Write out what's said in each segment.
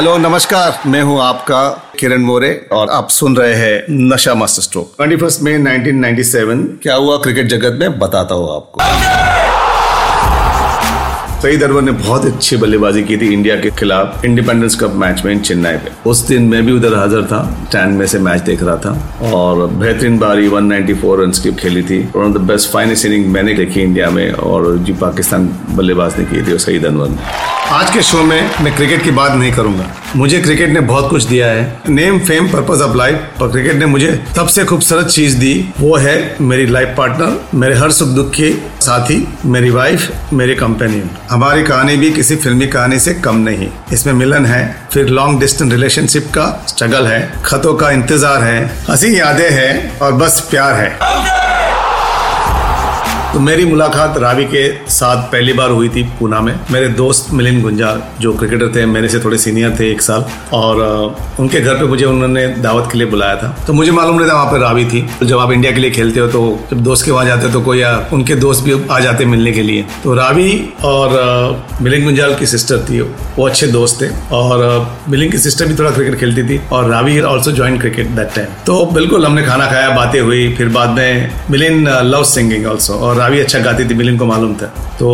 Hello नमस्कार। मैं हूँ आपका किरण मोरे और आप सुन रहे हैं नशा master stroke. Twenty first May 1997 क्या हुआ क्रिकेट जगत में? बताता हूँ आपको। सईद अरवर ने बहुत अच्छी बल्लेबाजी की थी इंडिया के खिलाफ इंडिपेंडेंस कप मैच में चेन्नई पे उस दिन मैं भी उधर हाजिर था स्टैंड में से मैच देख रहा था और बेहतरीन बारी 194 रन की खेली थी। One of the best finest inning मैंने देखी इंडिया में और जो पाकिस्तान बल्लेबाज ने की थी सईद अनवर ने। आज के शो में मैं क्रिकेट की बात नहीं करूँगा। मुझे क्रिकेट ने बहुत कुछ दिया है। Name fame purpose of life और क्रिकेट ने मुझे सबसे खूबसूरत चीज़ दी, वो है मेरी लाइफ पार्टनर मेरे हर सुख दुख के साथी, मेरी वाइफ मेरी कंपेनियन हमारी कहानी भी किसी फिल्मी कहानी से कम नहीं। इसमें मिलन है, फिर लॉन्ग डिस्टेंस रिलेशनशिप का स्ट्रगल है, खतों का इंतज़ार है, हँसी यादें हैं और बस प्यार है। तो मेरी मुलाकात रावी के साथ पहली बार हुई थी पूना में। मेरे दोस्त मिलिन गुंजार जो क्रिकेटर थे मेरे से थोड़े सीनियर थे एक साल। और उनके घर पे मुझे उन्होंने दावत के लिए बुलाया था। तो मुझे मालूम नहीं था वहाँ पर रावी थी। जब आप इंडिया के लिए खेलते हो तो जब दोस्त के वहाँ जाते हो तो कोई आ, उनके दोस्त भी आ जाते मिलने के लिए। तो रावी और मिलिंद गुंजाल की सिस्टर थी वो। अच्छे दोस्त थे। और मिलिंद की सिस्टर भी थोड़ा क्रिकेट खेलती थी। और Ravi also join cricket that time तो बिल्कुल हमने खाना खाया बातें हुई। फिर बाद में मिलिन लव सिंगिंग ऑल्सो और रावी अच्छा गाती थी मिलिन को मालूम था। तो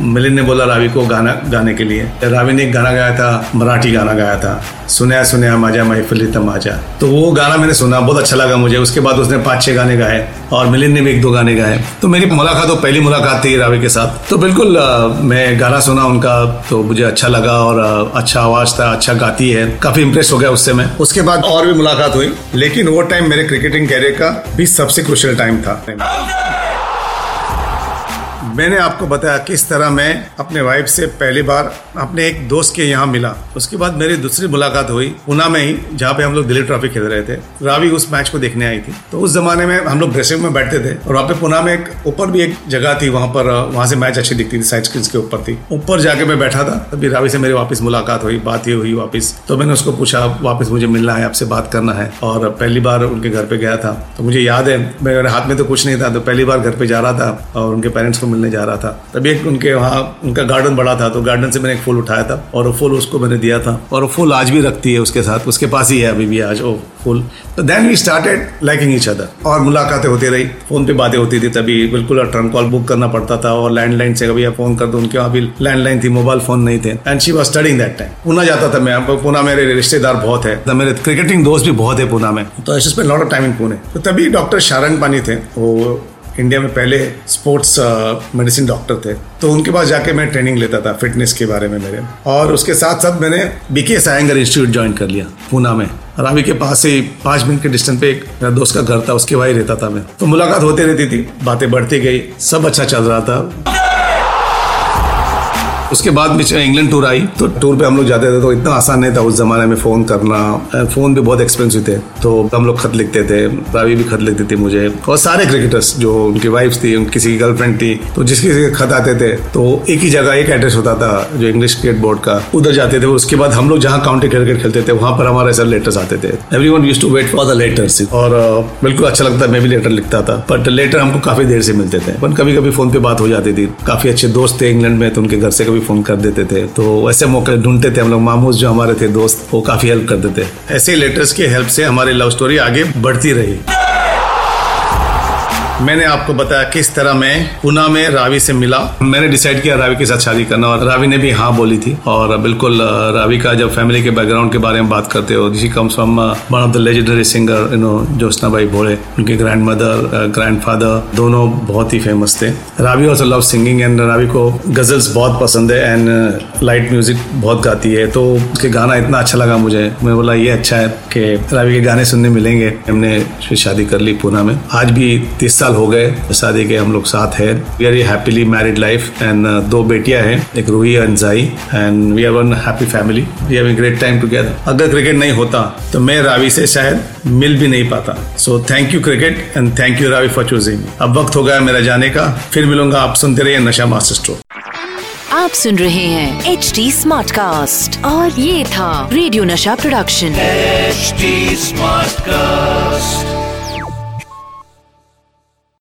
मिलिन ने बोला रावी को गाना, गाने के लिए। रावी ने एक गाना गाया था, मराठी गाना गाया था, सुनया सुनया माजा महफिल तमाजा तो वो गाना मैंने सुना, बहुत अच्छा लगा मुझे। उसके बाद उसने पाँच छह गाने गाए और मिलिन ने भी एक दो गाने गाए। तो मेरी मुलाकात तो पहली मुलाकात थी रावी के साथ। तो बिल्कुल मैं गाना सुना उनका तो मुझे अच्छा लगा और अच्छा आवाज़ था अच्छा गाती है। काफ़ी इंप्रेस हो गया उससे मैं। उसके बाद और भी मुलाकात हुई, लेकिन वो टाइम मेरे क्रिकेटिंग कैरियर का भी सबसे क्रुशियल टाइम था। मैंने आपको बताया किस तरह मैं अपने वाइफ से पहली बार अपने एक दोस्त के यहाँ मिला। उसके बाद मेरी दूसरी मुलाकात हुई पुना में ही, जहाँ पे हम लोग दिल्ली ट्रॉफी खेल रहे थे। रावी उस मैच को देखने आई थी। तो उस जमाने में हम लोग ड्रेसिंग में बैठते थे और वहाँ पे पुना में एक ऊपर भी एक जगह थी, वहाँ पर, वहाँ से मैच अच्छी दिखती थी साइड स्क्रीन के ऊपर थी। ऊपर जाके मैं बैठा था, तभी रावी से मेरी वापस मुलाकात हुई, बात ही हुई वापस। तो मैंने उसको पूछा, वापस मुझे मिलना है, आपसे बात करना है। और पहली बार उनके घर पे गया था। तो मुझे याद है, मेरे हाथ में तो कुछ नहीं था तो पहली बार घर पे जा रहा था और उनके पेरेंट्स को मिलने जा रहा था। तभी एक उनके वहाँ उनका गार्डन बड़ा था तो गार्डन से मैंने एक फूल उठाया था और वो फूल उसको मैंने दिया था और वो फूल आज भी रखती है उसके साथ, उसके पास ही है अभी भी आज वो फूल। तो then we started liking each other और मुलाकातें होती रही। फ़ोन पे बातें होती थी तभी बिल्कुल ट्रंक कॉल बुक करना पड़ता था और लैंडलाइन से कभी फ़ोन कर दो, उनके वहाँ भी लैंडलाइन थी मोबाइल फ़ोन नहीं थे। And she was studying that time Pune जाता था मैं पुना मेरे रिश्तेदार बहुत है मेरे क्रिकेटिंग दोस्त भी बहुत है पुना में। तो I lot of time in Pune. तो तभी डॉक्टर शारंग पानी थे, वो इंडिया में पहले स्पोर्ट्स मेडिसिन डॉक्टर थे। तो उनके पास जाके मैं ट्रेनिंग लेता था फिटनेस के बारे में मेरे। और उसके साथ साथ मैंने बीके सायंगर इंस्टीट्यूट ज्वाइन कर लिया पूना में। रावी के पास ही पाँच मिनट के डिस्टेंस पे एक मेरा दोस्त का घर था, उसके वहीं रहता था मैं। तो मुलाकात होती रहती थी, बातें बढ़ती गई, सब अच्छा चल रहा था। उसके बाद में इंग्लैंड टूर आई तो टूर पे हम लोग जाते थे तो इतना आसान नहीं था उस जमाने में फ़ोन करना। फ़ोन भी बहुत एक्सपेंसिव थे तो हम लोग खत लिखते थे, रावी भी खत लिखती थी मुझे। और सारे क्रिकेटर्स जो उनकी वाइफ्स थी, उनकी किसी की गर्लफ्रेंड थी तो जिस किसी के खत आते थे तो एक ही जगह एक एड्रेस होता था, जो इंग्लिश क्रिकेट बोर्ड का। उधर जाते थे, उसके बाद हम लोग जहाँ काउंटी क्रिकेट खेलते थे, वहाँ पर हमारे सर लेटर्स आते थे। Every one use to wait for the letters और बिल्कुल अच्छा लगता, मैं भी लेटर लिखता था। बट लेटर हमको काफ़ी देर से मिलते थे। पर कभी कभी फ़ोन पे बात हो जाती थी। काफ़ी अच्छे दोस्त थे इंग्लैंड में तो उनके घर से कभी फ़ोन कर देते थे। तो ऐसे मौके ढूंढते थे हम लोग। मामूस जो हमारे थे दोस्त, वो काफ़ी हेल्प करते थे ऐसे लेटर्स की हेल्प से हमारी लव स्टोरी आगे बढ़ती रही। मैंने आपको बताया किस तरह मैं पुणे में रावी से मिला। मैंने डिसाइड किया रावी के साथ शादी करना और रावी ने भी हाँ बोली थी। और बिल्कुल रावी का जब फैमिली के बैकग्राउंड के बारे में बात करते हो she comes from one of the legendary singer you know Jyotsna भाई भोले, उनके ग्रैंड मदर ग्रैंड फादर दोनों बहुत ही फ़ेमस थे। Ravi also love singing and Ravi को गजल्स बहुत पसंद है एंड लाइट म्यूज़िक बहुत गाती है। तो उसके गाना इतना अच्छा लगा मुझे। मैं बोला, ये अच्छा है कि रावी के गाने सुनने मिलेंगे। हमने शादी कर ली पूना में। आज भी तीस साल हो गए शादी के हम लोग साथ हैं। We are happily married life and दो बेटियाँ हैं एक Ruhi and Jai and we are one happy family we have great time together अगर क्रिकेट नहीं होता तो मैं रावी से शायद मिल भी नहीं पाता। So thank you cricket and thank you Ravi for choosing अब वक्त हो गया मेरा जाने का। फिर मिलूँगा आप सुनते रहिए नशा मास्टर स्ट्रोक आप सुन रहे हैं एच डी स्मार्ट कास्ट और ये था रेडियो नशा प्रोडक्शन HD Smartcast.